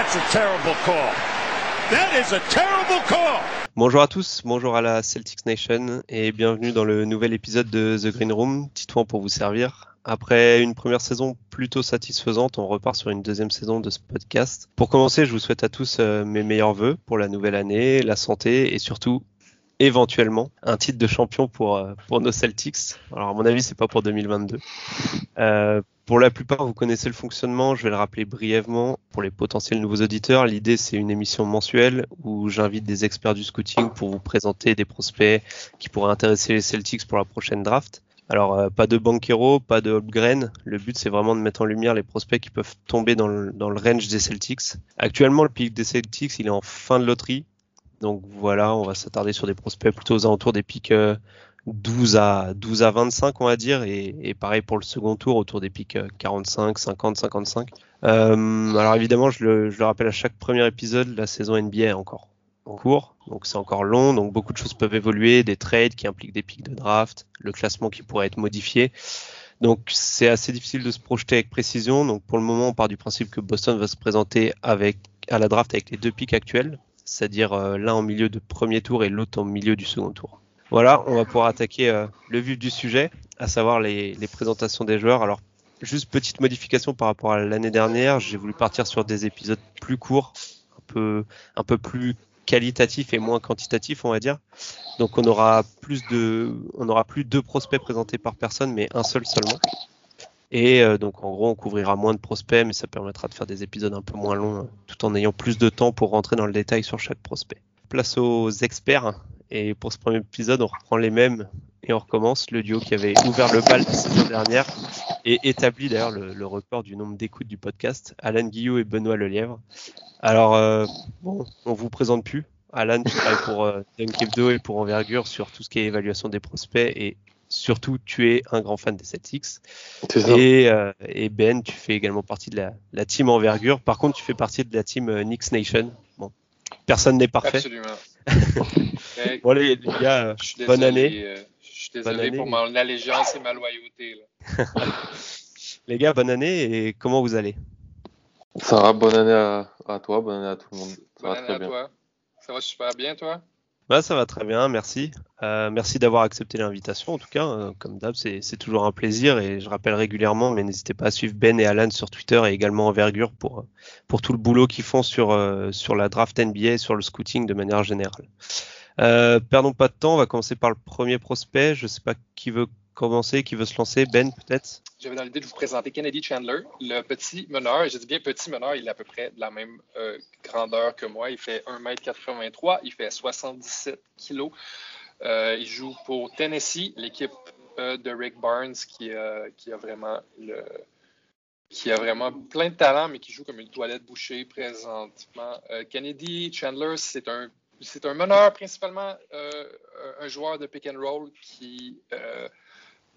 That's a terrible call. That is a terrible call. Bonjour à tous, bonjour à la Celtics Nation et bienvenue dans le nouvel épisode de The Green Room, Titouan pour vous servir. Après une première saison plutôt satisfaisante, on repart sur une deuxième saison de ce podcast. Pour commencer, je vous souhaite à tous euh, mes meilleurs voeux pour la nouvelle année, la santé et surtout éventuellement un titre de champion pour euh, pour nos Celtics. Alors à mon avis, c'est pas pour 2022. Euh, pour la plupart, vous connaissez le fonctionnement. Je vais le rappeler brièvement pour les potentiels nouveaux auditeurs. L'idée, c'est une émission mensuelle où j'invite des experts du scouting pour vous présenter des prospects qui pourraient intéresser les Celtics pour la prochaine draft. Alors, euh, pas de banquero, pas de Holmgren. Le but, c'est vraiment de mettre en lumière les prospects qui peuvent tomber dans le, dans le range des Celtics. Actuellement, le pic des Celtics, il est en fin de loterie. Donc voilà, on va s'attarder sur des prospects plutôt aux alentours des pics 12 à 12 à 25 on va dire et, pareil pour le second tour autour des pics 45 50 55 euh, alors évidemment je le, rappelle à chaque premier épisode la saison NBA est encore en cours donc c'est encore long donc beaucoup de choses peuvent évoluer des trades qui impliquent des pics de draft le classement qui pourrait être modifié donc c'est assez difficile de se projeter avec précision donc pour le moment on part du principe que Boston va se présenter avec à la draft avec les deux pics actuels c'est-à-dire euh, l'un au milieu de premier tour et l'autre au milieu du second tour. Voilà, on va pouvoir attaquer euh, le vif du sujet, à savoir les, présentations des joueurs. Alors, juste petite modification par rapport à l'année dernière, j'ai voulu partir sur des épisodes plus courts, un peu, un peu plus qualitatifs et moins quantitatifs, on va dire. Donc, on aura plus de, on aura plus deux prospects présentés par personne, mais un seul seulement. Et euh, donc en gros, on couvrira moins de prospects, mais ça permettra de faire des épisodes un peu moins longs, tout en ayant plus de temps pour rentrer dans le détail sur chaque prospect. Place aux experts. Et pour ce premier épisode, on reprend les mêmes et on recommence. Le duo qui avait ouvert le bal la saison dernière et établi d'ailleurs le, le, record du nombre d'écoutes du podcast, Alan Guillot et Benoît Lelièvre. Alors, euh, bon, on vous présente plus. Alan, tu travailles pour euh, Dunkebdo et pour Envergure sur tout ce qui est évaluation des prospects et surtout tu es un grand fan des Celtics. Et, euh, et, Ben, tu fais également partie de la, la, team envergure. Par contre, tu fais partie de la team euh, Knicks Nation. Bon, personne n'est parfait. Absolument. Bon les, les gars, euh, bonne année. Euh, je suis désolé pour mon allégeance et ma loyauté. Là. les gars, bonne année et comment vous allez? Ça va, bonne année à, à, toi, bonne année à tout le monde. Ça bonne va année très à bien. toi. Ça va super bien, toi? Bah, ça va très bien, merci. Euh, merci d'avoir accepté l'invitation. En tout cas, euh, comme d'hab, c'est toujours un plaisir et je rappelle régulièrement, mais n'hésitez pas à suivre Ben et Alan sur Twitter et également Envergure pour, pour tout le boulot qu'ils font sur, euh, sur la draft NBA et sur le scouting de manière générale. Euh, perdons pas de temps, on va commencer par le premier prospect. Je sais pas qui veut commencer, qui veut se lancer. Ben, peut-être? J'avais dans l'idée de vous présenter Kennedy Chandler, le petit meneur. Je dis bien petit meneur, il est à peu près de la même euh, grandeur que moi. Il fait 1m83, il fait 77 kg. Euh, il joue pour Tennessee, l'équipe euh, de Rick Barnes qui, a vraiment le, qui a vraiment plein de talent, mais qui joue comme une toilette bouchée présentement. Kennedy Chandler, c'est un meneur principalement, un joueur de pick and roll qui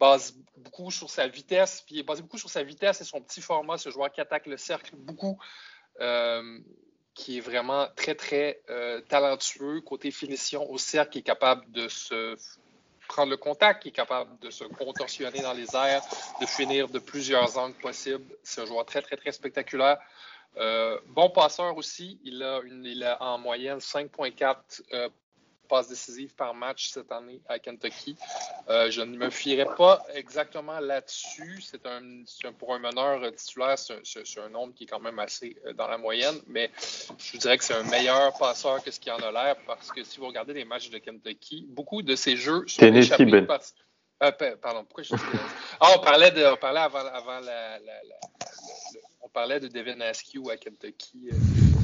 base beaucoup sur sa vitesse, puis il est basé beaucoup sur sa vitesse et son petit format, ce joueur qui attaque le cercle beaucoup, euh, qui est vraiment très, très euh, talentueux côté finition au cercle, qui est capable de se prendre le contact, qui est capable de se contorsionner dans les airs, de finir de plusieurs angles possibles. C'est un joueur très, très, très spectaculaire. Euh, bon passeur aussi, il a, une, il a en moyenne 5,4 euh, passes décisives par match cette année à Kentucky. Euh, je ne me fierai pas exactement là-dessus. C'est un, un, pour un meneur titulaire, c'est un, un, nombre qui est quand même assez euh, dans la moyenne, mais je vous dirais que c'est un meilleur passeur que ce qui en a l'air parce que si vous regardez les matchs de Kentucky, beaucoup de ces jeux sont échappés ben. par... Euh, pardon, pourquoi je dis Ah, on parlait, de, on parlait avant, avant la, la, la, on parlait de Devin Askew à Kentucky.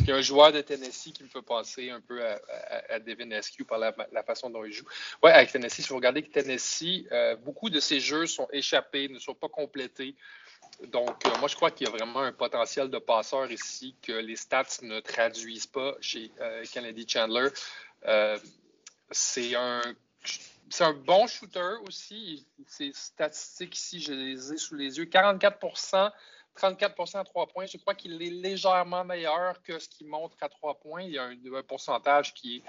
Y a un joueur de Tennessee qui me fait penser un peu à, Devin Askew par la, façon dont il joue. Ouais, avec Tennessee, si vous regardez que Tennessee, euh, beaucoup de ces jeux sont échappés, ne sont pas complétés. Donc, euh, moi, je crois qu'il y a vraiment un potentiel de passeur ici que les stats ne traduisent pas chez euh, Kennedy Chandler. c'est un bon shooter aussi. Ses statistiques ici, je les ai sous les yeux. 44 34% à 3 points. Je crois qu'il est légèrement meilleur que ce qu'il montre à 3 points. Il y a un, pourcentage qui est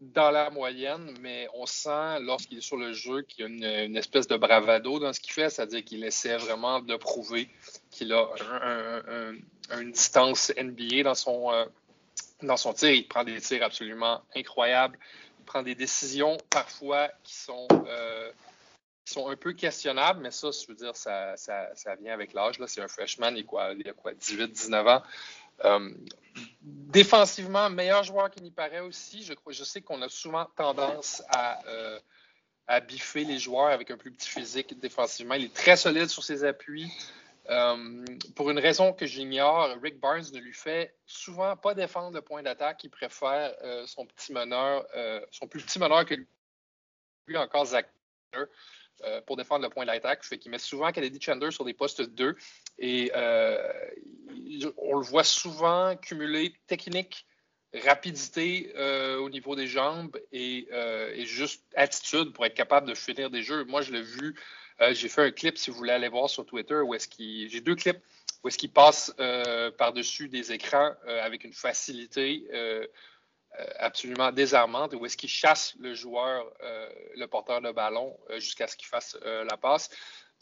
dans la moyenne, mais on sent lorsqu'il est sur le jeu qu'il y a une, espèce de bravado dans ce qu'il fait, c'est-à-dire qu'il essaie vraiment de prouver qu'il a une distance NBA dans son, euh, dans son tir. Il prend des tirs absolument incroyables. Il prend des décisions parfois qui sont, euh, sont un peu questionnables, mais ça, je veux dire, ça, ça, ça vient avec l'âge. C'est un freshman, il, quoi, il a quoi, 18, 19 ans. Euh, défensivement, meilleur joueur qu'il n'y paraît aussi. Je, je sais qu'on a souvent tendance à, euh, à, biffer les joueurs avec un plus petit physique défensivement. Il est très solide sur ses appuis. Euh, pour une raison que j'ignore, Rick Barnes ne lui fait souvent pas défendre le point d'attaque. Il préfère son petit meneur, son plus petit meneur que lui encore, Zach pour défendre le point d'attaque. Fait qu'il met souvent Kennedy Chandler sur des postes 2 et on le voit souvent cumuler technique, rapidité euh, au niveau des jambes euh, et, juste attitude pour être capable de finir des jeux. Moi, je l'ai vu, euh, j'ai fait un clip, si vous voulez aller voir sur Twitter, où est-ce qu'il. J'ai deux clips où est-ce qu'il passe par-dessus des écrans avec une facilité absolument désarmante, où est-ce qu'il chasse le joueur, le porteur de ballon, jusqu'à ce qu'il fasse la passe.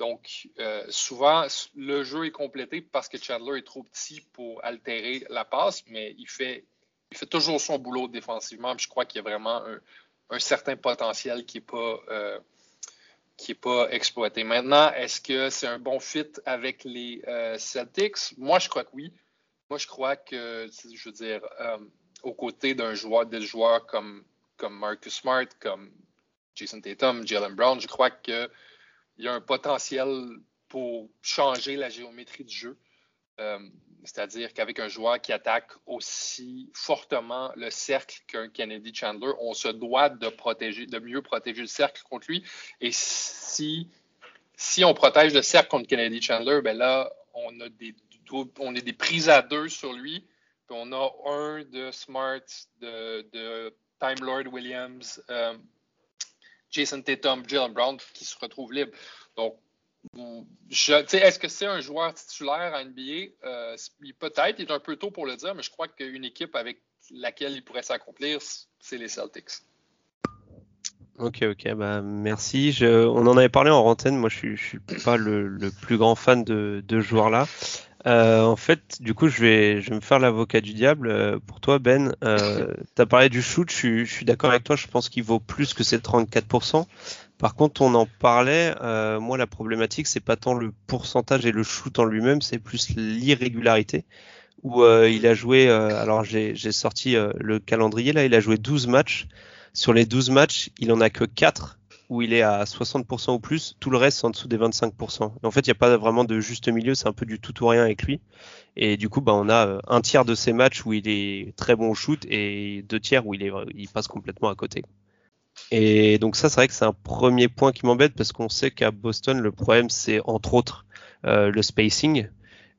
Donc, euh, souvent, le jeu est complété parce que Chandler est trop petit pour altérer la passe, mais il fait, toujours son boulot défensivement. je crois qu'il y a vraiment un, certain potentiel qui n'est pas, euh, pas exploité. Maintenant, est-ce que c'est un bon fit avec les euh, Celtics? Moi, je crois que oui. Moi, je crois que, je veux dire, aux côtés d'un joueur, des joueurs comme, comme Marcus Smart, comme Jason Tatum, Jalen Brown, je crois que il y a un potentiel pour changer la géométrie du jeu. Euh, c'est-à-dire qu'avec un joueur qui attaque aussi fortement le cercle qu'un Kennedy Chandler, on se doit de protéger, de mieux protéger le cercle contre lui. Et si, si on protège le cercle contre Kennedy Chandler, ben là, on a des, on a des prises à deux sur lui. On a un de Smart, de, de Time Lord Williams, euh, Jason Tatum, Jalen Brown qui se retrouvent libres. Donc, est-ce que c'est un joueur titulaire à NBA? Euh, peut-être, il est un peu tôt pour le dire, mais je crois qu'une équipe avec laquelle il pourrait s'accomplir, c'est les Celtics. Ok, ok, bah merci. on en avait parlé en antenne. Moi, je suis, suis pas le, plus grand fan de, de joueur là. Euh, en fait, du coup, je vais, je vais me faire l'avocat du diable. Euh, pour toi, Ben, euh, tu as parlé du shoot, je, suis, d'accord avec toi, je pense qu'il vaut plus que ces 34%. Par contre, on en parlait, moi, la problématique, c'est pas tant le pourcentage et le shoot en lui-même, c'est plus l'irrégularité. Où il a joué, alors j'ai sorti le calendrier là, il a joué 12 matchs. Sur les 12 matchs, il en a que 4 où il est à 60% ou plus, tout le reste en dessous des 25%. en fait, il n'y a pas vraiment de juste milieu, c'est un peu du tout ou rien avec lui. Et du coup, bah, on a euh, un tiers de ces matchs où il est très bon shoot et deux tiers où il passe complètement à côté. Et donc ça, c'est vrai que c'est un premier point qui m'embête parce qu'on sait qu'à Boston, le problème c'est entre autres euh, le spacing.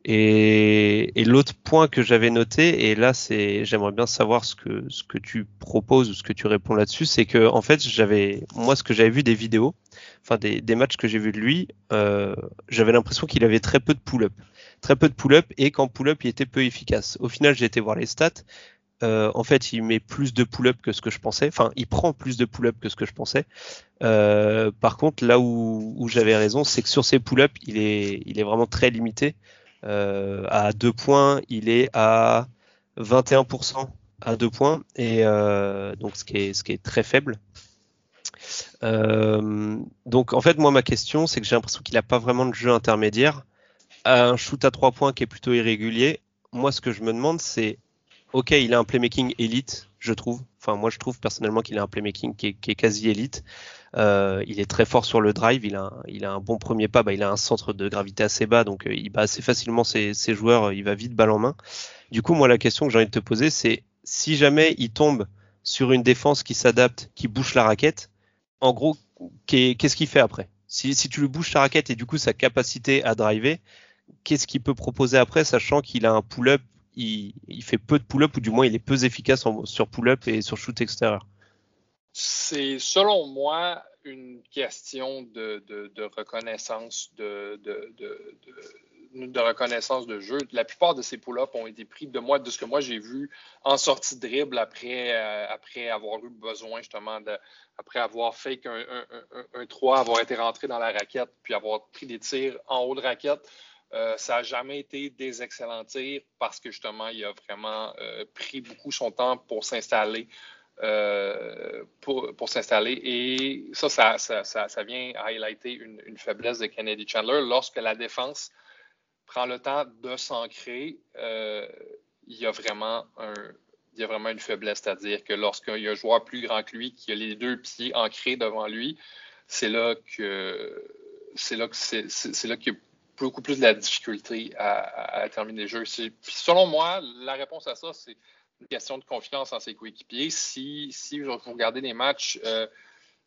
Et, l'autre point que j'avais noté, et là c'est, j'aimerais bien savoir ce que ce que tu proposes ou ce que tu réponds là-dessus, c'est que en fait j'avais, moi ce que j'avais vu des vidéos, enfin des, des matchs que j'ai vus de lui, euh, j'avais l'impression qu'il avait très peu de pull-up, très peu de pull-up, et qu'en pull-up il était peu efficace. Au final j'ai été voir les stats, euh, en fait, il met plus de pull-up que ce que je pensais. Enfin, il prend plus de pull-up que ce que je pensais. Euh, par contre, là où, où j'avais raison, c'est que sur ses pull-up, il est, il est vraiment très limité. Euh, à deux points, il est à 21% à deux points, et euh, donc ce qui, est, ce qui est très faible. Euh, donc en fait, moi, ma question, c'est que j'ai l'impression qu'il n'a pas vraiment de jeu intermédiaire. Un shoot à trois points qui est plutôt irrégulier. Moi, ce que je me demande, c'est, ok, il a un playmaking élite, je trouve. Enfin, moi, je trouve personnellement qu'il a un playmaking qui est, quasi élite. Euh, il est très fort sur le drive, il a, un, bon premier pas, bah, il a un centre de gravité assez bas, donc euh, il bat assez facilement ses, ses, joueurs, il va vite balle en main. Du coup, moi, la question que j'ai envie de te poser, c'est si jamais il tombe sur une défense qui s'adapte, qui bouche la raquette, en gros, qu'est-ce qu'il fait après? Si, tu lui bouches la raquette et du coup sa capacité à driver, qu'est-ce qu'il peut proposer après, sachant qu'il a un pull-up, il, fait peu de pull-up ou du moins il est peu efficace sur pull-up et sur shoot extérieur. C'est selon moi une question de, reconnaissance de, de reconnaissance de jeu. La plupart de ces pull-ups ont été pris de moi, de ce que moi j'ai vu en sortie de dribble après, euh, après avoir eu besoin justement de, après avoir fait un, un, 3, avoir été rentré dans la raquette, puis avoir pris des tirs en haut de raquette. Euh, ça n'a jamais été des excellents tirs parce que justement, il a vraiment euh, pris beaucoup son temps pour s'installer. pour, pour s'installer. Et ça ça, ça, ça, vient highlighter une, une, faiblesse de Kennedy Chandler lorsque la défense prend le temps de s'ancrer, euh, il, y a vraiment un, il y a vraiment une faiblesse, c'est-à-dire que lorsqu'il y a un joueur plus grand que lui, qui a les deux pieds ancrés devant lui, c'est là que c'est là que c'est, là qu'il beaucoup plus de la difficulté à, terminer le jeu. Puis selon moi, la réponse à ça, c'est une question de confiance en ses coéquipiers. Si, si vous regardez les matchs, euh,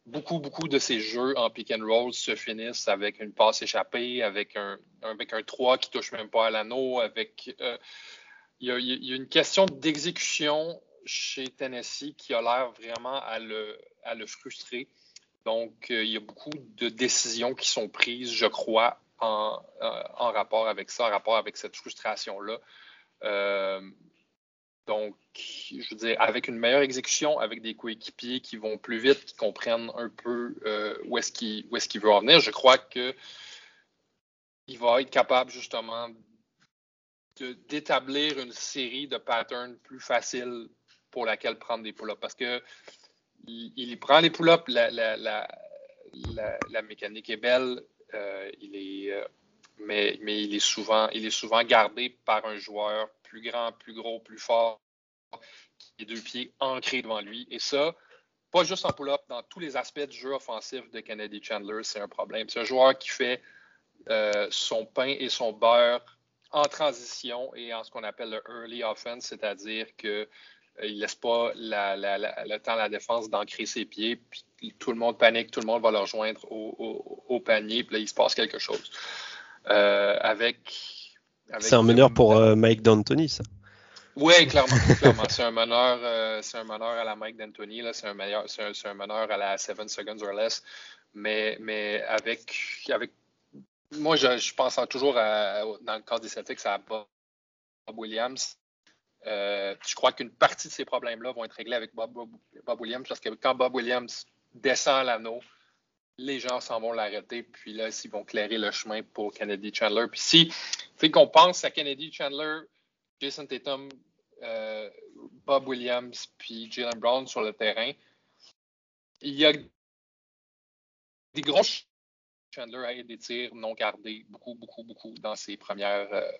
beaucoup, beaucoup de ces jeux en pick and roll se finissent avec une passe échappée, avec un, avec un 3 qui touche même pas à l'anneau, avec. Euh, il, y a, une question d'exécution chez Tennessee qui a l'air vraiment à le, à le frustrer. Donc, euh, il y a beaucoup de décisions qui sont prises, je crois, en, euh, en rapport avec ça, en rapport avec cette frustration-là. Donc, je veux dire, avec une meilleure exécution, avec des coéquipiers qui vont plus vite, qui comprennent un peu euh, où est-ce qu'il veut en venir, je crois qu'il va être capable justement d'établir une série de patterns plus faciles pour laquelle prendre des pull-ups. Parce que il, prend les pull-ups, la, mécanique est belle, euh, il est, euh, mais, il, est souvent, est gardé par un joueur plus grand, plus gros, plus fort, qui a deux pieds ancrés devant lui. Et ça, pas juste en pull-up, dans tous les aspects du jeu offensif de Kennedy Chandler, c'est un problème. C'est un joueur qui fait euh, son pain et son beurre en transition et en ce qu'on appelle le early offense, c'est-à-dire qu'il euh, ne laisse pas le temps à la défense d'ancrer ses pieds, puis tout le monde panique, tout le monde va le rejoindre au, panier, puis là, il se passe quelque chose. Euh, avec, c'est un meneur pour Mike D'Antoni, ça. Oui, clairement. clairement. C'est un meneur, euh, c'est un meneur à la Mike D'Antoni, c'est un, meilleur, c'est un, un, meneur à la Seven Seconds or Less. Mais, mais avec, avec moi, je, je pense toujours à, dans le cas des Celtics à Bob, Williams. Euh, je crois qu'une partie de ces problèmes-là vont être réglés avec Bob, Bob, Williams parce que quand Bob Williams descend l'anneau, les gens s'en vont l'arrêter, puis là, ils vont clairer le chemin pour Kennedy Chandler. Puis si, fait qu'on pense à Kennedy Chandler Jason Tatum, euh, Bob Williams puis Jalen Brown sur le terrain. Il y a des gros Chandler a des tirs non gardés beaucoup, beaucoup, beaucoup dans ses premières, euh,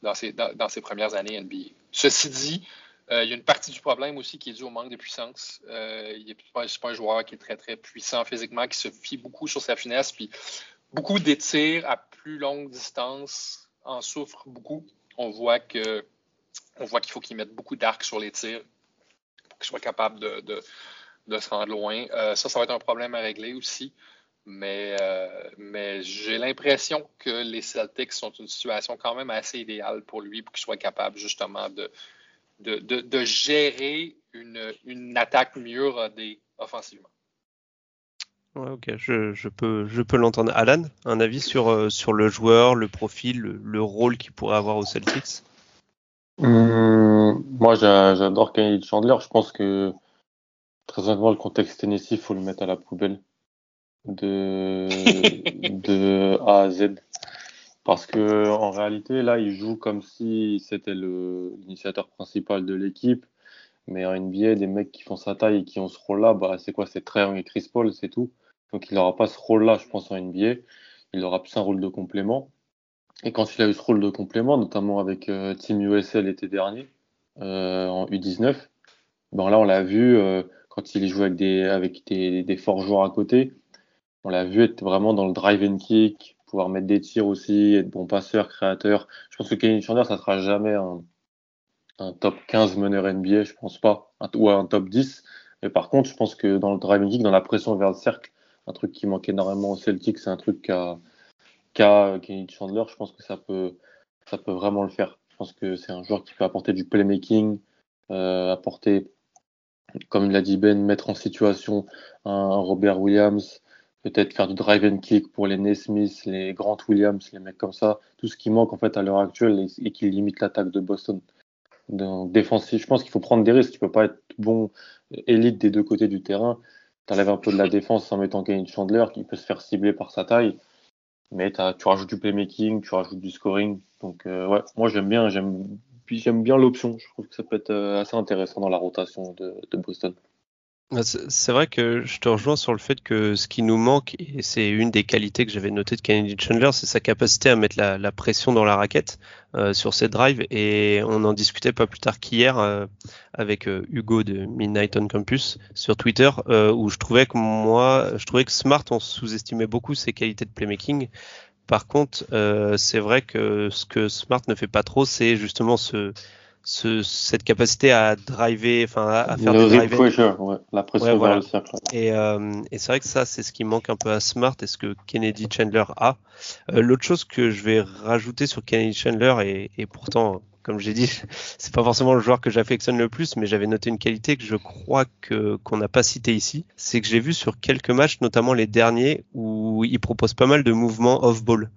dans, ses premières années NBA. Ceci dit, euh, il y a une partie du problème aussi qui est due au manque de puissance. il n'est pas, un joueur qui est très, très puissant physiquement, qui se fie beaucoup sur sa finesse, puis beaucoup des tirs à plus longue distance en souffrent beaucoup. On voit que on voit qu'il faut qu'il mette beaucoup d'arc sur les tirs pour qu'il soit capable de, se rendre loin. Euh, ça, ça va être un problème à régler aussi. Mais, euh, mais j'ai l'impression que les Celtics sont une situation quand même assez idéale pour lui pour qu'il soit capable justement de, de, gérer une, une, attaque mieux rodée offensivement. Ouais, ok, je, peux, je peux l'entendre. Alan, un avis sur, euh, sur le joueur, le profil, le rôle qu'il pourrait avoir aux Celtics? Hum, moi, j'adore Kennedy Chandler. Je pense que, très honnêtement, le contexte Tennessee, il faut le mettre à la poubelle de, de A à Z. Parce que, en réalité, là, il joue comme si c'était l'initiateur principal de l'équipe. Mais en NBA, des mecs qui font sa taille et qui ont ce rôle-là, bah, c'est quoi? C'est Trae et Chris Paul, c'est tout. Donc, il n'aura pas ce rôle-là, je pense, en NBA. Il aura plus un rôle de complément. Et quand il a eu ce rôle de complément, notamment avec euh, Team USA l'été dernier, euh, en U19, ben là on l'a vu euh, quand il jouait avec des, avec des, des, forts joueurs à côté, on l'a vu être vraiment dans le drive and kick, pouvoir mettre des tirs aussi, être bon passeur, créateur. Je pense que Kenny Chandler, ça sera jamais un, top 15 meneur NBA, je pense pas, ou un top 10. Mais par contre, je pense que dans le drive and kick, dans la pression vers le cercle, un truc qui manquait énormément au Celtic, c'est un truc qui a cas Kenny Chandler, je pense que ça peut, ça peut vraiment le faire. Je pense que c'est un joueur qui peut apporter du playmaking, euh, apporter, comme l'a dit Ben, mettre en situation un, Robert Williams, peut-être faire du drive and kick pour les Nesmith, les Grant Williams, les mecs comme ça, tout ce qui manque en fait à l'heure actuelle et, qui limite l'attaque de Boston. Donc défensif, je pense qu'il faut prendre des risques. Tu peux pas être bon élite des deux côtés du terrain. Tu enlèves un peu de la défense en mettant Kane Chandler qui peut se faire cibler par sa taille. Mais tu rajoutes du playmaking, tu rajoutes du scoring. Donc euh, ouais, moi j'aime bien, j'aime bien l'option. Je trouve que ça peut être euh, assez intéressant dans la rotation de Boston. Bah, c'est vrai que je te rejoins sur le fait que ce qui nous manque, et c'est une des qualités que j'avais notées de Kennedy Chandler, c'est sa capacité à mettre la, pression dans la raquette euh, sur ses drives. Et on en discutait pas plus tard qu'hier euh, avec euh, Hugo de Midnight on Campus sur Twitter, où je trouvais que moi, je trouvais que Smart, on sous-estimait beaucoup ses qualités de playmaking. Par contre, c'est vrai que ce que Smart ne fait pas trop, c'est justement ce cette capacité à driver, enfin à, faire le des pressure, ouais, la pression vers le cercle. Et, euh, et c'est vrai que ça, c'est ce qui manque un peu à Smart et ce que Kennedy Chandler a. Euh, l'autre chose que je vais rajouter sur Kennedy Chandler et, et pourtant, comme j'ai dit, c'est pas forcément le joueur que j'affectionne le plus, mais j'avais noté une qualité que je crois que qu'on n'a pas cité ici, c'est que j'ai vu sur quelques matchs, notamment les derniers, où il propose pas mal de mouvements off-ball.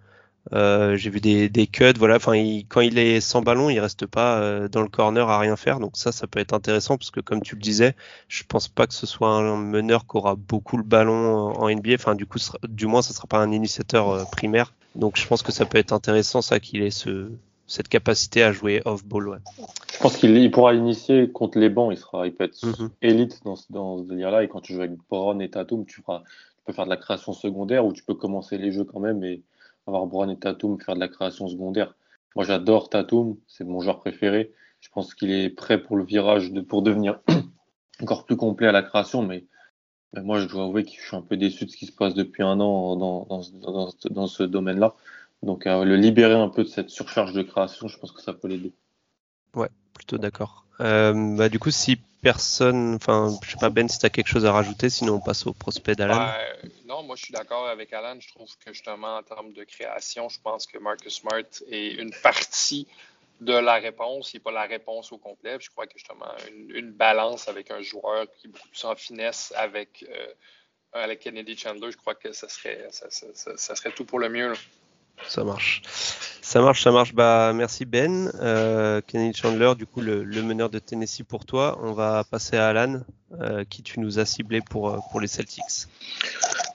Euh, j'ai vu des, des cuts, voilà. Enfin, quand il est sans ballon, il reste pas euh, dans le corner à rien faire. Donc ça, ça peut être intéressant parce que comme tu le disais, je pense pas que ce soit un meneur qui aura beaucoup le ballon en NBA. Enfin, du coup, du moins, ça sera pas un initiateur euh, primaire. Donc je pense que ça peut être intéressant ça qu'il ait ce, cette capacité à jouer off ball. Ouais. Je pense qu'il pourra initier contre les bancs. Il sera, il peut être mm-hmm. élite dans, dans ce délire-là. Et quand tu joues avec Brown et Tatum, tu feras, tu peux faire de la création secondaire ou tu peux commencer les jeux quand même et avoir Brown et Tatum faire de la création secondaire. Moi, j'adore Tatum, c'est mon joueur préféré. Je pense qu'il est prêt pour le virage, de, pour devenir encore plus complet à la création, mais, moi, je dois avouer que je suis un peu déçu de ce qui se passe depuis un an dans, dans, dans, ce domaine-là. Donc, euh, le libérer un peu de cette surcharge de création, je pense que ça peut l'aider. Ouais, plutôt d'accord. Euh, bah, du coup, si personne, enfin, je sais pas, Ben, si tu as quelque chose à rajouter, sinon on passe au prospect d'Alan. non, moi je suis d'accord avec Alan. Je trouve que justement, en termes de création, je pense que Marcus Smart est une partie de la réponse. Il n'est pas la réponse au complet. Je crois que justement, une, balance avec un joueur qui est beaucoup plus en finesse avec, euh, Kennedy Chandler, je crois que ça serait, ça, ça, serait tout pour le mieux. Ça marche. Ça marche, ça marche. Bah, merci Ben. Euh, Kennedy Chandler, du coup, le, meneur de Tennessee pour toi. On va passer à Alan, euh, qui tu nous as ciblé pour, euh, pour les Celtics.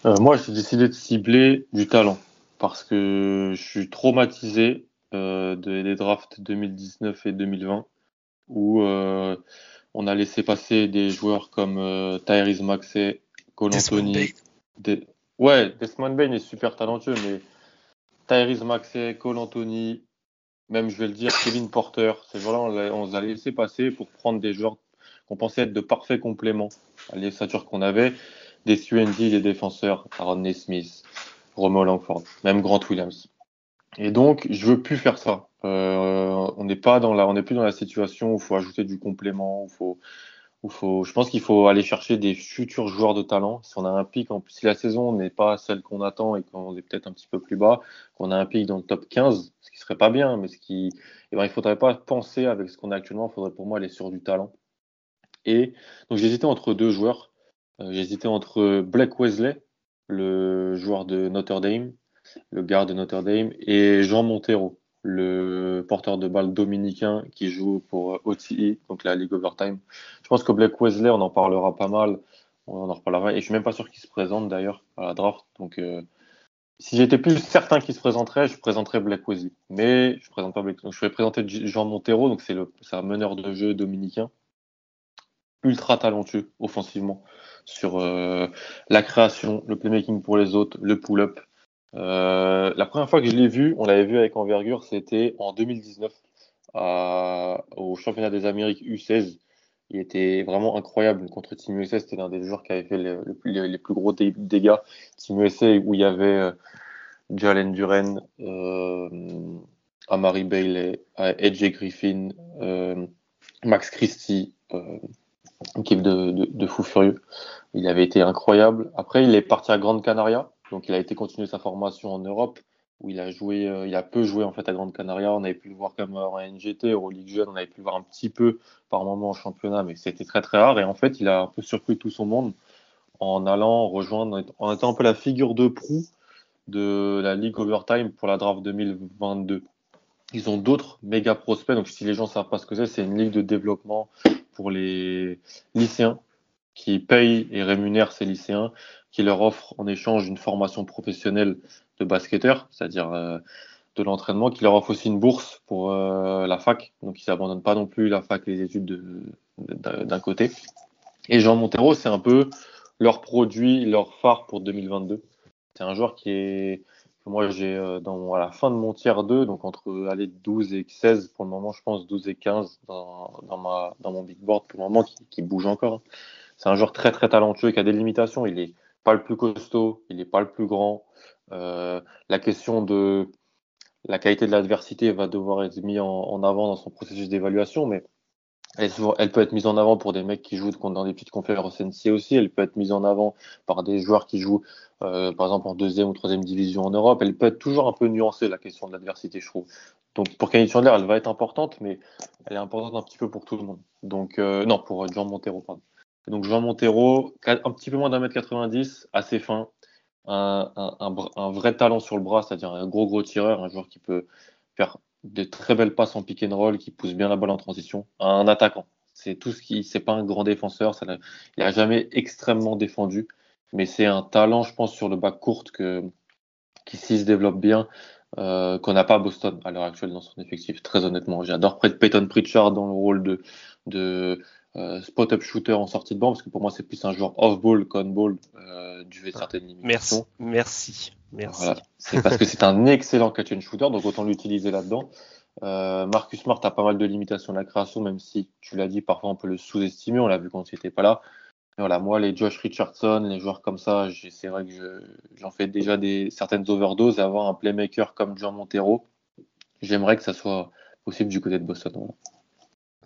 moi, j'ai décidé de cibler du talent parce que je suis traumatisé des drafts 2019 et 2020 où on a laissé passer des joueurs comme Tyrese Maxey, Cole Anthony. Ouais, Desmond Bain est super talentueux, mais Tyrese Maxey, Cole Anthony, même je vais le dire, Kevin Porter. C'est voilà, on, les a laissé passer pour prendre des joueurs qu'on pensait être de parfaits compléments à l'ossature qu'on avait. Des UND, des défenseurs, Aaron Smith, Romeo Langford, même Grant Williams. Et donc, je veux plus faire ça. Euh, on n'est pas dans la, on n'est plus dans la situation où il faut ajouter du complément, où il faut je pense qu'il faut aller chercher des futurs joueurs de talent. Si on a un pic, en, si la saison n'est pas celle qu'on attend et qu'on est peut-être un petit peu plus bas, qu'on a un pic dans le top 15, ce qui serait pas bien, mais ce qui, eh ben, faudrait pas penser avec ce qu'on a actuellement. Il faudrait pour moi aller sur du talent. Et donc j'hésitais entre deux joueurs. Euh, j'hésitais entre Blake Wesley, le joueur de Notre Dame, le garde de Notre Dame, et Jean Montero, le porteur de balle dominicain qui joue pour OTI, donc la Ligue Overtime. Je pense que Blake Wesley, on en parlera pas mal. On en reparlera. Et je suis même pas sûr qu'il se présente d'ailleurs à la draft. Donc, euh, si j'étais plus certain qu'il se présenterait, je présenterais Blake Wesley. Mais je présente pas Blake. Donc, je vais présenter Jean Montero. Donc, c'est un meneur de jeu dominicain. Ultra talentueux offensivement sur euh, la création, le playmaking pour les autres, le pull-up. Euh, la première fois que je l'ai vu, on l'avait vu avec envergure, c'était en 2019 au championnat des Amériques U16. Il était vraiment incroyable contre Team USA. C'était l'un des joueurs qui avait fait les plus gros dégâts. Team USA où il y avait euh, Jalen Duren, euh, Amari Bailey, AJ Griffin, Max Christie, équipe de, de, de fous furieux. Il avait été incroyable. Après, il est parti à Grande Canaria. Donc il a été continuer sa formation en Europe où il a joué, euh, il a peu joué en fait à Grande Canaria. On avait pu le voir comme en NGT, Euroleague jeune, on avait pu le voir un petit peu par moment en championnat, mais c'était très très rare. Et en fait, il a un peu surpris tout son monde en allant rejoindre, en étant un peu la figure de proue de la Ligue Overtime pour la draft 2022. Ils ont d'autres méga prospects, donc si les gens ne savent pas ce que c'est, c'est une ligue de développement pour les lycéens qui payent et rémunèrent ces lycéens, qui leur offrent en échange une formation professionnelle de basketteur, c'est-à-dire euh, de l'entraînement, qui leur offre aussi une bourse pour euh, la fac, donc ils n'abandonnent pas non plus la fac et les études d'un côté. Et Jean Montero, c'est un peu leur produit, leur phare pour 2022. C'est un joueur qui est moi j'ai euh, à la fin de mon tiers 2, donc entre aller 12 et 16 pour le moment, je pense 12 et 15 dans, dans, ma, dans mon big board pour le moment qui, qui bouge encore. Hein. C'est un joueur très très talentueux qui a des limitations. Il est pas le plus costaud, il n'est pas le plus grand. Euh, la question de la qualité de l'adversité va devoir être mise en, avant dans son processus d'évaluation, mais elle, peut être mise en avant pour des mecs qui jouent dans des petites conférences NCA aussi. Elle peut être mise en avant par des joueurs qui jouent, euh, par exemple, en deuxième ou troisième division en Europe. Elle peut être toujours un peu nuancée, la question de l'adversité, je trouve. Donc, pour Kenny Chandler, elle va être importante, mais elle est importante un petit peu pour tout le monde. Donc, euh, non, pour Jean Montero, pardon. Donc, Jean Montero, un petit peu moins d'un mètre 90, assez fin, un, vrai talent sur le bras, c'est-à-dire un gros, gros tireur, un joueur qui peut faire de très belles passes en pick and roll qui pousse bien la balle en transition. Un attaquant. C'est tout ce qui. C'est pas un grand défenseur. Il n'a jamais extrêmement défendu. Mais c'est un talent, je pense, sur le bac court que, qui, s'il se développe bien, euh, qu'on n'a pas à Boston à l'heure actuelle dans son effectif, très honnêtement. J'adore Peyton Pritchard dans le rôle de euh, spot-up shooter en sortie de banc, parce que pour moi, c'est plus un joueur off-ball qu'on-ball, euh, du fait de certaines limitations. Merci. Merci. Voilà. C'est parce que c'est un excellent catch and shooter, donc autant l'utiliser là-dedans. Euh, Marcus Smart a pas mal de limitations de la création, même si tu l'as dit, parfois on peut le sous-estimer, on l'a vu quand il n'était pas là. voilà, moi, les Josh Richardson, les joueurs comme ça, c'est vrai que j'en fais déjà des, certaines overdoses. Et avoir un playmaker comme Jean Montero, j'aimerais que ça soit possible du côté de Boston. Voilà.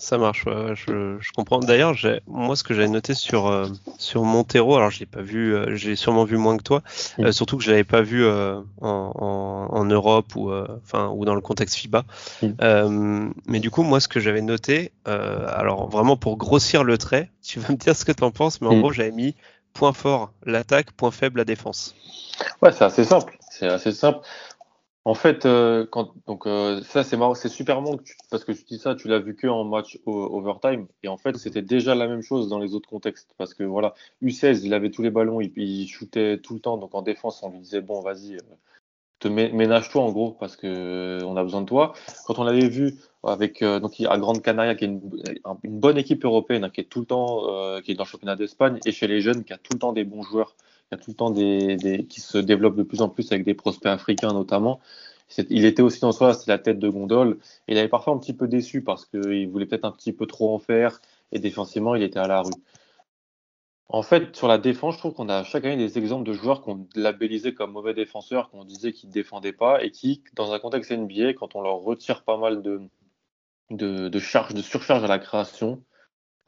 Ça marche, ouais, je, je, comprends. D'ailleurs, moi, ce que j'avais noté sur euh, sur Montero, alors je l'ai pas vu, euh, j'ai sûrement vu moins que toi, euh, surtout que je l'avais pas vu euh, en, en, en, Europe ou euh, enfin ou dans le contexte FIBA. Mm. mais du coup, moi, ce que j'avais noté, alors vraiment pour grossir le trait, tu vas me dire ce que tu en penses, mais en gros, j'avais mis point fort l'attaque, point faible la défense. Ouais, c'est assez simple. C'est assez simple. En fait, euh, quand, donc euh, ça c'est marrant, c'est super bon parce que tu dis ça, tu l'as vu que en match overtime. Et en fait c'était déjà la même chose dans les autres contextes. Parce que voilà, U16 il avait tous les ballons, il, il shootait tout le temps. Donc en défense on lui disait bon vas-y euh, te ménage-toi en gros parce que on a besoin de toi. Quand on l'avait vu avec donc à Grande Canaria qui est une, une bonne équipe européenne hein, qui est tout le temps qui est dans le championnat d'Espagne et chez les jeunes qui a tout le temps des bons joueurs il y a tout le temps des, qui se développent de plus en plus avec des prospects africains notamment. Il était aussi dans soi, c'est la tête de gondole. Il avait parfois un petit peu déçu parce qu'il voulait peut-être un petit peu trop en faire et défensivement, il était à la rue. En fait, sur la défense, je trouve qu'on a chaque année des exemples de joueurs qu'on labellisait comme mauvais défenseurs, qu'on disait qu'ils ne défendaient pas et qui, dans un contexte NBA, quand on leur retire pas mal de, de, de charge, de surcharge à la création,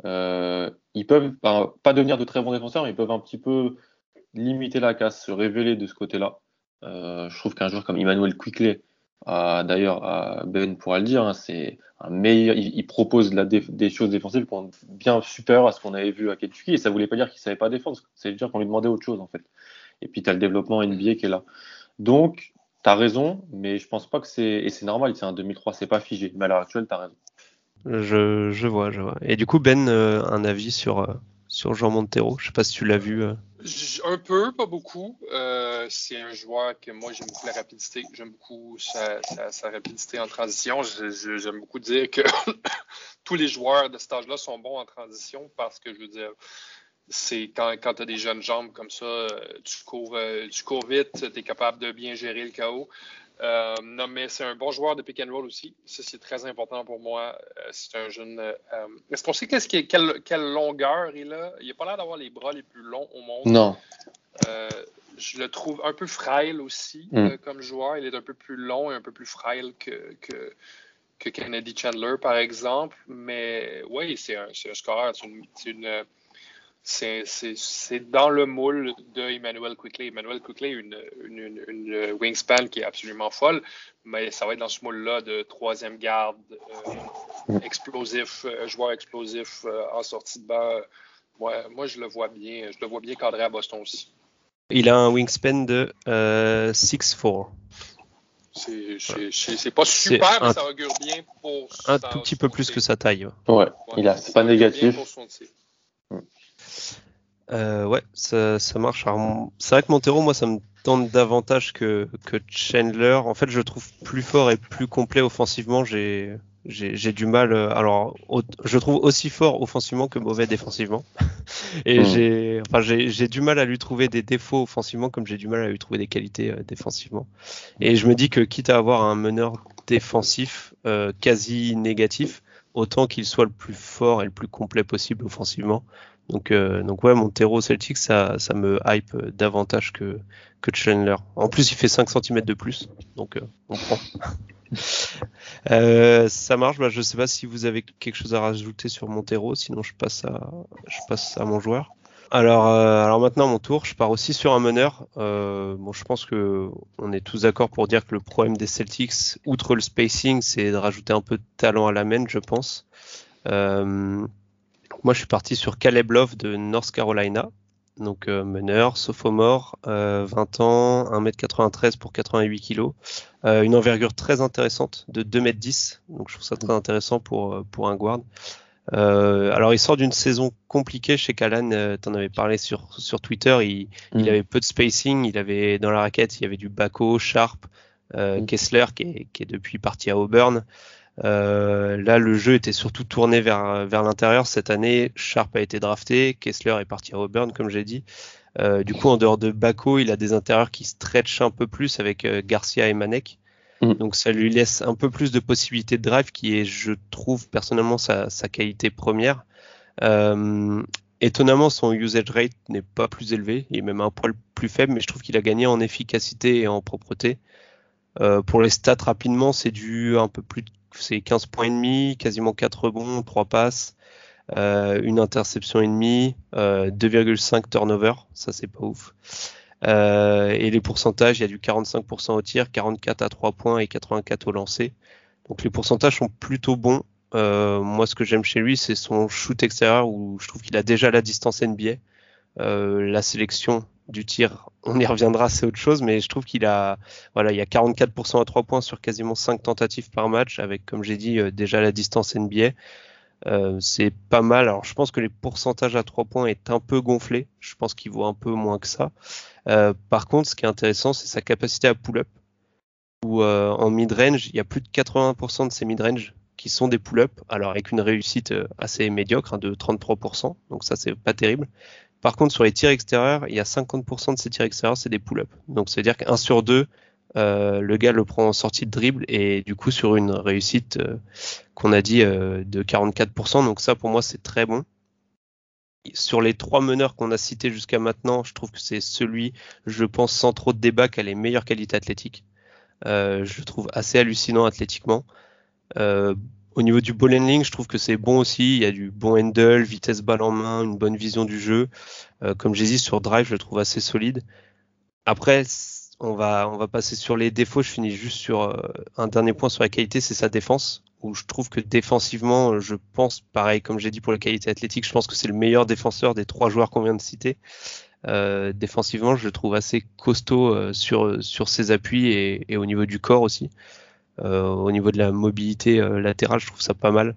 euh, ils peuvent pas, pas devenir de très bons défenseurs, mais ils peuvent un petit peu limiter la casse, se révéler de ce côté-là. Euh, je trouve qu'un joueur comme Emmanuel Quickley, d'ailleurs, Ben pourra le dire, hein, c'est un meilleur. Il, propose des choses défensives bien supérieures à ce qu'on avait vu à Kentucky. Et ça voulait pas dire qu'il savait pas défendre, ça veut dire qu'on lui demandait autre chose en fait. Et puis tu as le développement NBA qui est là. Donc, tu as raison, mais je pense pas que c'est. Et c'est normal, c'est un 2003, c'est pas figé. Mais à l'heure actuelle, tu as raison. Je, je, vois, je vois. Et du coup, Ben, euh, un avis sur, euh, sur Jean Montero Je sais pas si tu l'as vu. Un peu, pas beaucoup. Euh, c'est un joueur que moi j'aime beaucoup la rapidité. J'aime beaucoup sa, sa, rapidité en transition. J'aime beaucoup dire que tous les joueurs de cet âge-là sont bons en transition parce que je veux dire, c'est quand, quand tu as des jeunes jambes comme ça, euh, tu cours, euh, tu cours vite, tu es capable de bien gérer le chaos. Euh, non, mais c'est un bon joueur de pick and roll aussi. Ça, c'est très important pour moi. Euh, c'est un jeune. Euh, est-ce qu'on sait quelle, quelle, longueur il a? Il n'a pas l'air d'avoir les bras les plus longs au monde. Non. je le trouve un peu frêle aussi mm. comme joueur. Il est un peu plus long et un peu plus frêle que, que, que Kennedy Chandler, par exemple. Mais oui, c'est un, un scoreur. C'est une, une c'est dans le moule de Emmanuel Quickly. Emmanuel Quickly a une, une, une, wingspan qui est absolument folle, mais ça va être dans ce moule-là de troisième garde, euh, explosif, euh, joueur explosif euh, en sortie de banc, Ouais, moi, je le vois bien. Je le vois bien cadré à Boston aussi. Il a un wingspan de euh, 6'4. C'est pas super, mais ça augure bien pour Un tout petit peu plus que sa taille. Ouais, ouais il a, c'est pas négatif. Euh, ouais, ça, ça marche. C'est vrai que Montero, moi, ça me tente davantage que, que Chandler. En fait, je trouve plus fort et plus complet offensivement. J'ai j'ai du mal. Euh, alors, je trouve aussi fort offensivement que mauvais défensivement. Et hmm. j'ai, enfin, j'ai du mal à lui trouver des défauts offensivement, comme j'ai du mal à lui trouver des qualités euh, défensivement. Et je me dis que quitte à avoir un meneur défensif euh, quasi négatif, autant qu'il soit le plus fort et le plus complet possible offensivement. Donc, donc ouais, Montero Celtic, ça, ça me hype davantage que, que Chandler. En plus, il fait 5 cm de plus, donc on prend. Euh, ça marche. Bah, je sais pas si vous avez quelque chose à rajouter sur Montero, sinon je passe à, je passe à mon joueur. Alors, euh, alors maintenant mon tour, je pars aussi sur un meneur. Euh, bon, je pense que on est tous d'accord pour dire que le problème des Celtics, outre le spacing, c'est de rajouter un peu de talent à la main, je pense. Moi, je suis parti sur Caleb Love de North Carolina donc euh, meneur, sophomore, 20 euh, ans, 1m93 pour 88 kg, euh, une envergure très intéressante de 2m10, donc je trouve ça très intéressant pour, pour un guard. alors il sort d'une saison compliquée chez Callan, tu en avais parlé sur, sur Twitter, il, il, mm. avait peu de spacing, il avait dans la raquette, il y avait du Baco, Sharp, mm. Kessler qui est, qui est, depuis parti à Auburn. Euh, là, le jeu était surtout tourné vers, vers l'intérieur. Cette année, Sharp a été drafté, Kessler est parti à Auburn, comme j'ai dit. Euh, du coup, en dehors de Bako, il a des intérieurs qui stretch un peu plus avec euh, Garcia et Manek. Mm. Donc ça lui laisse un peu plus de possibilités de drive qui est, je trouve personnellement, sa, sa qualité première. Euh, étonnamment, son usage rate n'est pas plus élevé, il est même un poil plus faible, mais je trouve qu'il a gagné en efficacité et en propreté. Euh, pour les stats rapidement, c'est du un peu plus de c'est 15 points et demi, quasiment 4 rebonds, 3 passes, euh, une interception et demi, 2,5 euh, turnover, ça c'est pas ouf. Euh, et les pourcentages, il y a du 45% au tir, 44 à 3 points et 84 au lancer. Donc les pourcentages sont plutôt bons. moi, ce que j'aime chez lui, c'est son shoot extérieur où je trouve qu'il a déjà la distance NBA. la sélection du tir, on y reviendra, c'est autre chose, mais je trouve qu'il a, voilà, il y a 44% à 3 points sur quasiment 5 tentatives par match, avec, comme j'ai dit, euh, déjà la distance NBA. Euh, c'est pas mal. Alors, je pense que les pourcentages à 3 points est un peu gonflé. Je pense qu'il vaut un peu moins que ça. Euh, par contre, ce qui est intéressant, c'est sa capacité à pull-up. Où en mid-range, il y a plus de 80% de ces mid-range qui sont des pull-up. Alors, avec une réussite assez médiocre, hein, de 33%. Donc, ça, c'est pas terrible. Par contre, sur les tirs extérieurs, il y a 50% de ces tirs extérieurs, c'est des pull-ups. Donc, c'est-à-dire qu'un sur deux, euh, le gars le prend en sortie de dribble et du coup sur une réussite euh, qu'on a dit euh, de 44%. Donc ça, pour moi, c'est très bon. Sur les trois meneurs qu'on a cités jusqu'à maintenant, je trouve que c'est celui, je pense, sans trop de débat, qui a les meilleures qualités athlétiques. je le trouve assez hallucinant athlétiquement. Au niveau du ball handling, je trouve que c'est bon aussi. Il y a du bon handle, vitesse balle en main, une bonne vision du jeu. Euh, comme j'ai dit sur drive, je le trouve assez solide. Après, on va on va passer sur les défauts. Je finis juste sur euh, un dernier point sur la qualité, c'est sa défense. Où je trouve que défensivement, je pense pareil comme j'ai dit pour la qualité athlétique, je pense que c'est le meilleur défenseur des trois joueurs qu'on vient de citer. Euh, défensivement, je le trouve assez costaud sur sur ses appuis et, et, au niveau du corps aussi. Euh, au niveau de la mobilité euh, latérale, je trouve ça pas mal.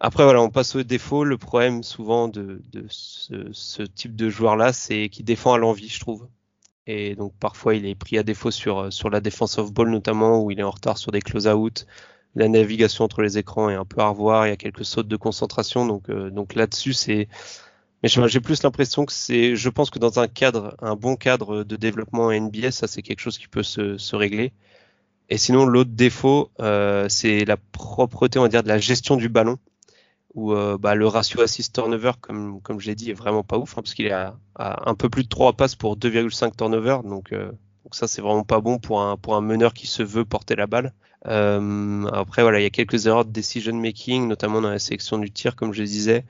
Après, voilà, on passe au défaut. Le problème souvent de, ce, type de joueur-là, c'est qu'il défend à l'envie, je trouve. Et donc parfois, il est pris à défaut sur, sur la défense off ball notamment, où il est en retard sur des close-out. La navigation entre les écrans est un peu à revoir. Il y a quelques sautes de concentration. Donc, euh, donc là-dessus, c'est. Mais j'ai plus l'impression que c'est. Je pense que dans un cadre, un bon cadre de développement NBA, ça c'est quelque chose qui peut se, se régler. Et sinon, l'autre défaut, euh, c'est la propreté, on va dire, de la gestion du ballon, où euh, bah, le ratio assist turnover, comme, comme j'ai dit, est vraiment pas ouf, hein, parce qu'il est à, un peu plus de 3 passes pour 2,5 turnover, donc, euh, ça c'est vraiment pas bon pour un, pour un meneur qui se veut porter la balle. après, voilà, il y a quelques erreurs de decision making, notamment dans la sélection du tir, comme je disais,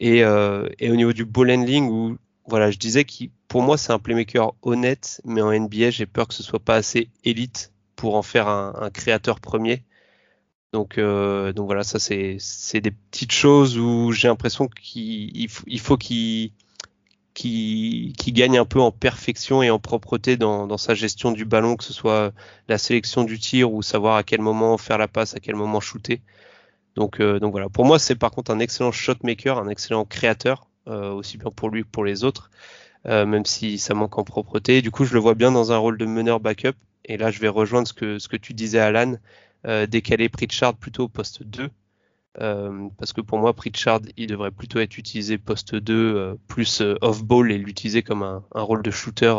et, et au niveau du ball handling, où voilà, je disais que pour moi c'est un playmaker honnête, mais en NBA j'ai peur que ce soit pas assez élite pour en faire un, créateur premier. Donc, euh, voilà, ça c'est des petites choses où j'ai l'impression qu'il il faut qu'il qui, qui, gagne un peu en perfection et en propreté dans, sa gestion du ballon, que ce soit la sélection du tir ou savoir à quel moment faire la passe, à quel moment shooter. Donc, euh, voilà, pour moi c'est par contre un excellent shotmaker, un excellent créateur, euh, aussi bien pour lui que pour les autres, même si ça manque en propreté. Du coup, je le vois bien dans un rôle de meneur backup. Et là, je vais rejoindre ce que, ce que tu disais, Alan, euh, décaler Pritchard plutôt au poste 2. Euh, parce que pour moi, Pritchard, il devrait plutôt être utilisé poste 2, euh, plus euh, off-ball et l'utiliser comme un, un, rôle de shooter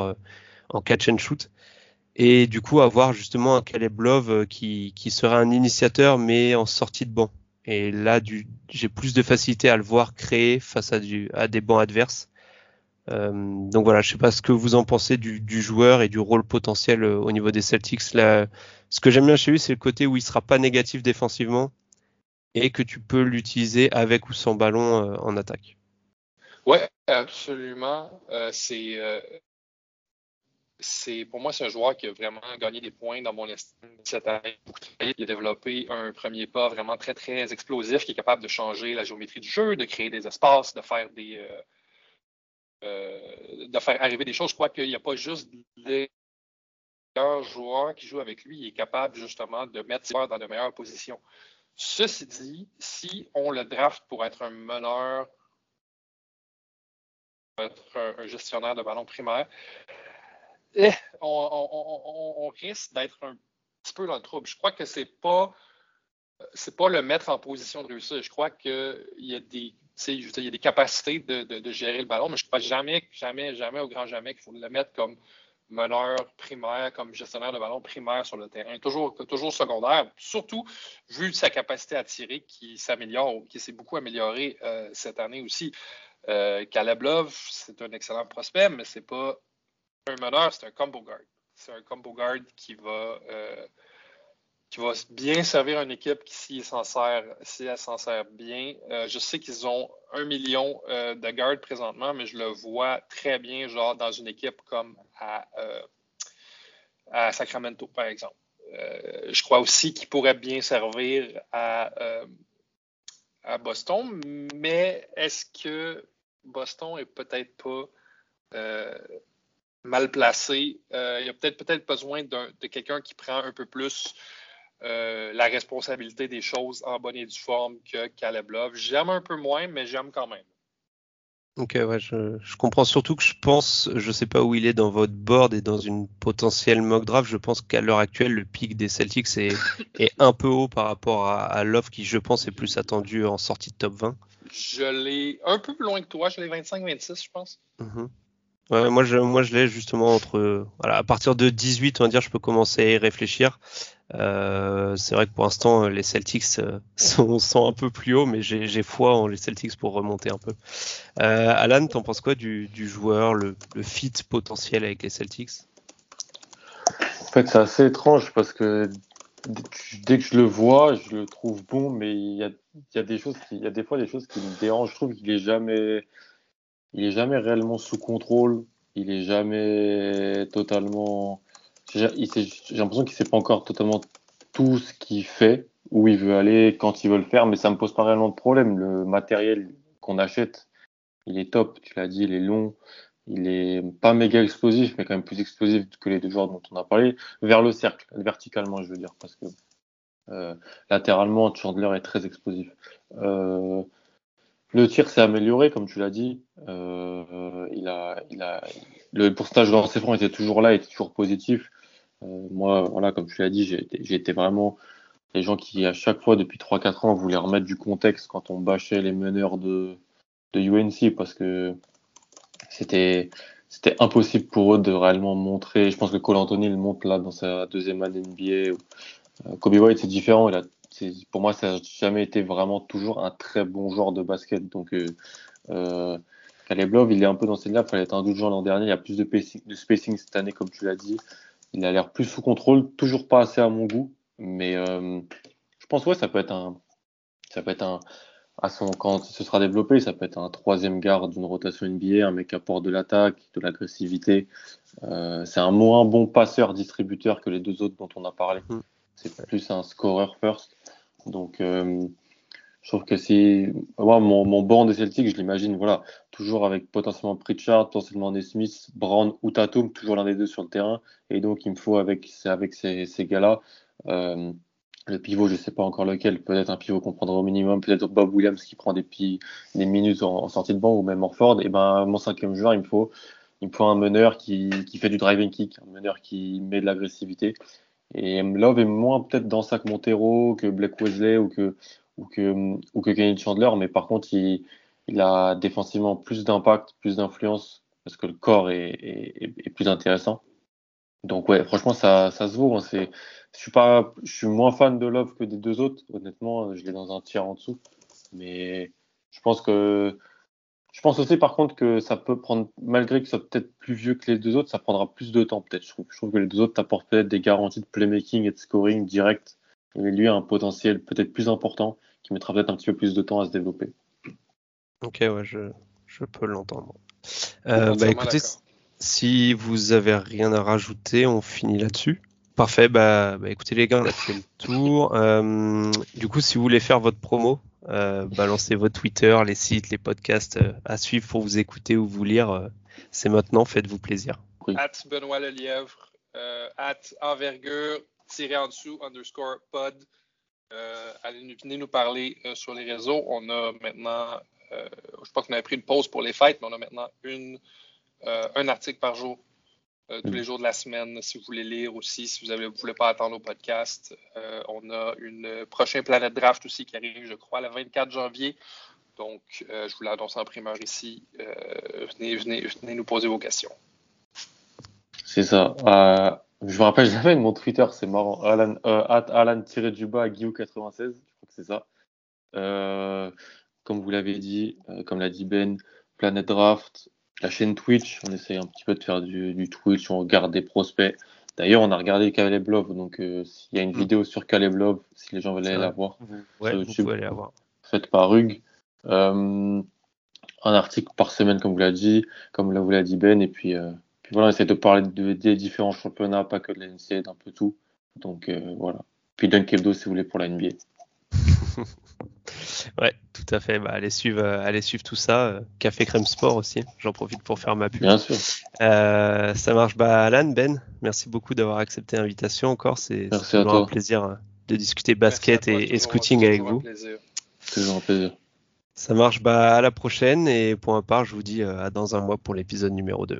en catch and shoot. Et du coup, avoir justement un Caleb Love qui, qui serait un initiateur, mais en sortie de banc. Et là, j'ai plus de facilité à le voir créer face à, à des bancs adverses. Euh, donc voilà, je sais pas ce que vous en pensez du, joueur et du rôle potentiel au niveau des Celtics. Là, ce que j'aime bien chez lui, c'est le côté où il sera pas négatif défensivement, et que tu peux l'utiliser avec ou sans ballon euh, en attaque. Ouais, absolument. Euh, c'est euh, pour moi c'est un joueur qui a vraiment gagné des points dans mon estime cette année. Il a développé un premier pas vraiment très très explosif qui est capable de changer la géométrie du jeu, de créer des espaces, de faire des euh, euh de faire arriver des choses. Je crois qu'il n'y a pas juste des joueurs qui jouent avec lui, il est capable justement de mettre ses joueurs dans de meilleures positions. Ceci dit, si on le draft pour être un meneur, être un, gestionnaire de ballon primaire, eh, on, risque d'être un petit peu dans le trouble. Je crois que c'est pas pas le mettre en position de réussir. Je crois qu'il y a des il y a des capacités de, gérer le ballon, mais je ne crois jamais, jamais, jamais, au grand jamais qu'il faut le mettre comme meneur primaire, comme gestionnaire de ballon primaire sur le terrain, toujours, toujours secondaire, surtout vu sa capacité à tirer qui s'améliore, qui s'est beaucoup améliorée euh, cette année aussi. Euh, Caleb Love, c'est un excellent prospect, mais c'est pas un meneur, c'est un combo guard. C'est un combo guard qui va euh, qui va bien servir une équipe qui, si elle s'en sert, si elle s'en sert bien. Euh, je sais qu'ils ont un million euh, de gardes présentement, mais je le vois très bien, genre, dans une équipe comme à, euh, Sacramento, par exemple. Je crois aussi qu'il pourrait bien servir à, à Boston, mais est-ce que Boston est peut-être pas mal placé? il y a peut-être peut-être besoin de quelqu'un qui prend un peu plus la responsabilité des choses en bonne et due forme que Caleb Love. J'aime un peu moins, mais j'aime quand même. Ok, ouais, je, je, comprends surtout que je pense, je sais pas où il est dans votre board et dans une potentielle mock draft, je pense qu'à l'heure actuelle, le pic des Celtics est, est, un peu haut par rapport à, à Love, qui je pense est plus attendu en sortie de top 20. Je l'ai un peu plus loin que toi, je l'ai 25-26, je pense. Mm -hmm. Ouais, moi je, moi je l'ai justement entre voilà à partir de 18 on va dire je peux commencer à y réfléchir. Euh, c'est vrai que pour l'instant les Celtics euh, sont, un peu plus hauts mais j'ai foi en les Celtics pour remonter un peu. Euh, Alan, t'en penses quoi du, joueur, le, fit potentiel avec les Celtics? En fait c'est assez étrange parce que dès que je le vois je le trouve bon mais il y a, des choses qui, y a des fois des choses qui me dérangent. Je trouve qu'il est jamais il est jamais réellement sous contrôle. Il est jamais totalement. J'ai l'impression qu'il sait pas encore totalement tout ce qu'il fait, où il veut aller, quand il veut le faire, mais ça me pose pas réellement de problème. Le matériel qu'on achète, il est top. Tu l'as dit, il est long. Il est pas méga explosif, mais quand même plus explosif que les deux joueurs dont on a parlé. Vers le cercle, verticalement, je veux dire, parce que euh, latéralement, Chandler est très explosif. Euh, le tir s'est amélioré, comme tu l'as dit. Euh, il a, il a, le pourcentage de lancers était toujours là, était toujours positif. Euh, moi, voilà, comme tu l'as dit, j'ai été vraiment les gens qui, à chaque fois, depuis 3-4 ans, voulaient remettre du contexte quand on bâchait les meneurs de, de UNC parce que c'était impossible pour eux de réellement montrer. Je pense que Cole Anthony le montre là dans sa deuxième année NBA. Euh, Kobe White, c'est différent. Pour moi, ça n'a jamais été vraiment toujours un très bon joueur de basket. Donc, euh, euh, Caleb Love, il est un peu dans cette là Il fallait être doute l'an dernier. Il y a plus de spacing cette année, comme tu l'as dit. Il a l'air plus sous contrôle, toujours pas assez à mon goût. Mais euh, je pense ouais, ça peut être un, ça peut être un, à son quand ce sera développé, ça peut être un troisième garde d'une rotation NBA, un mec qui apporte de l'attaque, de l'agressivité. Euh, c'est un moins bon passeur distributeur que les deux autres dont on a parlé. Mm. C'est plus un scorer first. Donc, euh, je trouve que moi, mon, banc des Celtics, je l'imagine, voilà, toujours avec potentiellement Pritchard, potentiellement Nesmith, Brown ou Tatum, toujours l'un des deux sur le terrain. Et donc, il me faut avec, ces, gars-là. Euh, le pivot, je sais pas encore lequel, peut-être un pivot qu'on prendra au minimum, peut-être Bob Williams qui prend des, minutes en, sortie de banc ou même Orford. Et ben, mon cinquième joueur, il me faut, un meneur qui, fait du driving kick, un meneur qui met de l'agressivité. Et Love est moins peut-être dans sac Montero que Blake Wesley ou que, ou que, ou que Kenny Chandler, mais par contre, il, a défensivement plus d'impact, plus d'influence parce que le corps est, plus intéressant. Donc ouais, franchement, ça, se vaut. Hein. Je suis moins fan de Love que des deux autres. Honnêtement, je l'ai dans un tiers en dessous. Mais je pense que, je pense aussi par contre que ça peut prendre, malgré que ce soit peut-être plus vieux que les deux autres, ça prendra plus de temps peut-être. Je trouve, je trouve que les deux autres t'apportent peut-être des garanties de playmaking et de scoring direct. Mais lui a un potentiel peut-être plus important qui mettra peut-être un petit peu plus de temps à se développer. Ok, ouais, je, je peux l'entendre. Euh, bah écoutez, si vous avez rien à rajouter, on finit là-dessus. Parfait, bah, bah, écoutez les gars, on a fait le tour. Euh, du coup, si vous voulez faire votre promo, euh, balancez votre Twitter, les sites, les podcasts euh, à suivre pour vous écouter ou vous lire. Euh, c'est maintenant, faites-vous plaisir. Oui. At Benoît Lelièvre, euh, at envergure, tiré en dessous, underscore pod. allez, venez nous parler sur les réseaux. On a maintenant euh, je pense qu'on avait pris une pause pour les fêtes, mais on a maintenant une, euh, un article par jour euh, tous les jours de la semaine, si vous voulez lire aussi, si vous ne voulez pas attendre au podcast. on a une prochaine Planète Draft aussi qui arrive, je crois, le 24 janvier. Donc, je vous l'annonce en primeur ici. venez, venez, venez nous poser vos questions. C'est ça. Je me rappelle jamais de mon Twitter, c'est marrant. Alan, Alan-du-bas, Guillaume96, je crois que c'est ça comme vous l'avez dit, euh, comme l'a dit Ben, Planet Draft, la chaîne Twitch, on essaye un petit peu de faire du, du Twitch, on regarde des prospects. D'ailleurs, on a regardé Caleb Love, donc euh, s'il y a une mm. vidéo sur Caleb Love, si les gens veulent aller la voir, ouais, vous pouvez aller la voir. Faites par Rug. Euh, un article par semaine, comme vous l'a dit, comme vous l'a dit Ben, et euh, puis voilà, on essaie de parler de, des différents championnats, pas que de la NCAA, d'un peu tout. Donc euh, voilà. Puis Dunk Hebdo, si vous voulez, pour la NBA. Ouais, tout à fait. Bah, allez, suivre, euh, allez suivre tout ça. Euh, Café Crème Sport aussi. J'en profite pour faire ma pub. Bien sûr. Euh, ça marche. Bah, Alan, Ben, merci beaucoup d'avoir accepté l'invitation encore. C'est toujours un plaisir de discuter basket et, et, scouting avec vous. Toujours un plaisir. Ça marche. Bah, à la prochaine. Et pour ma part, je vous dis à dans un mois pour l'épisode numéro 2.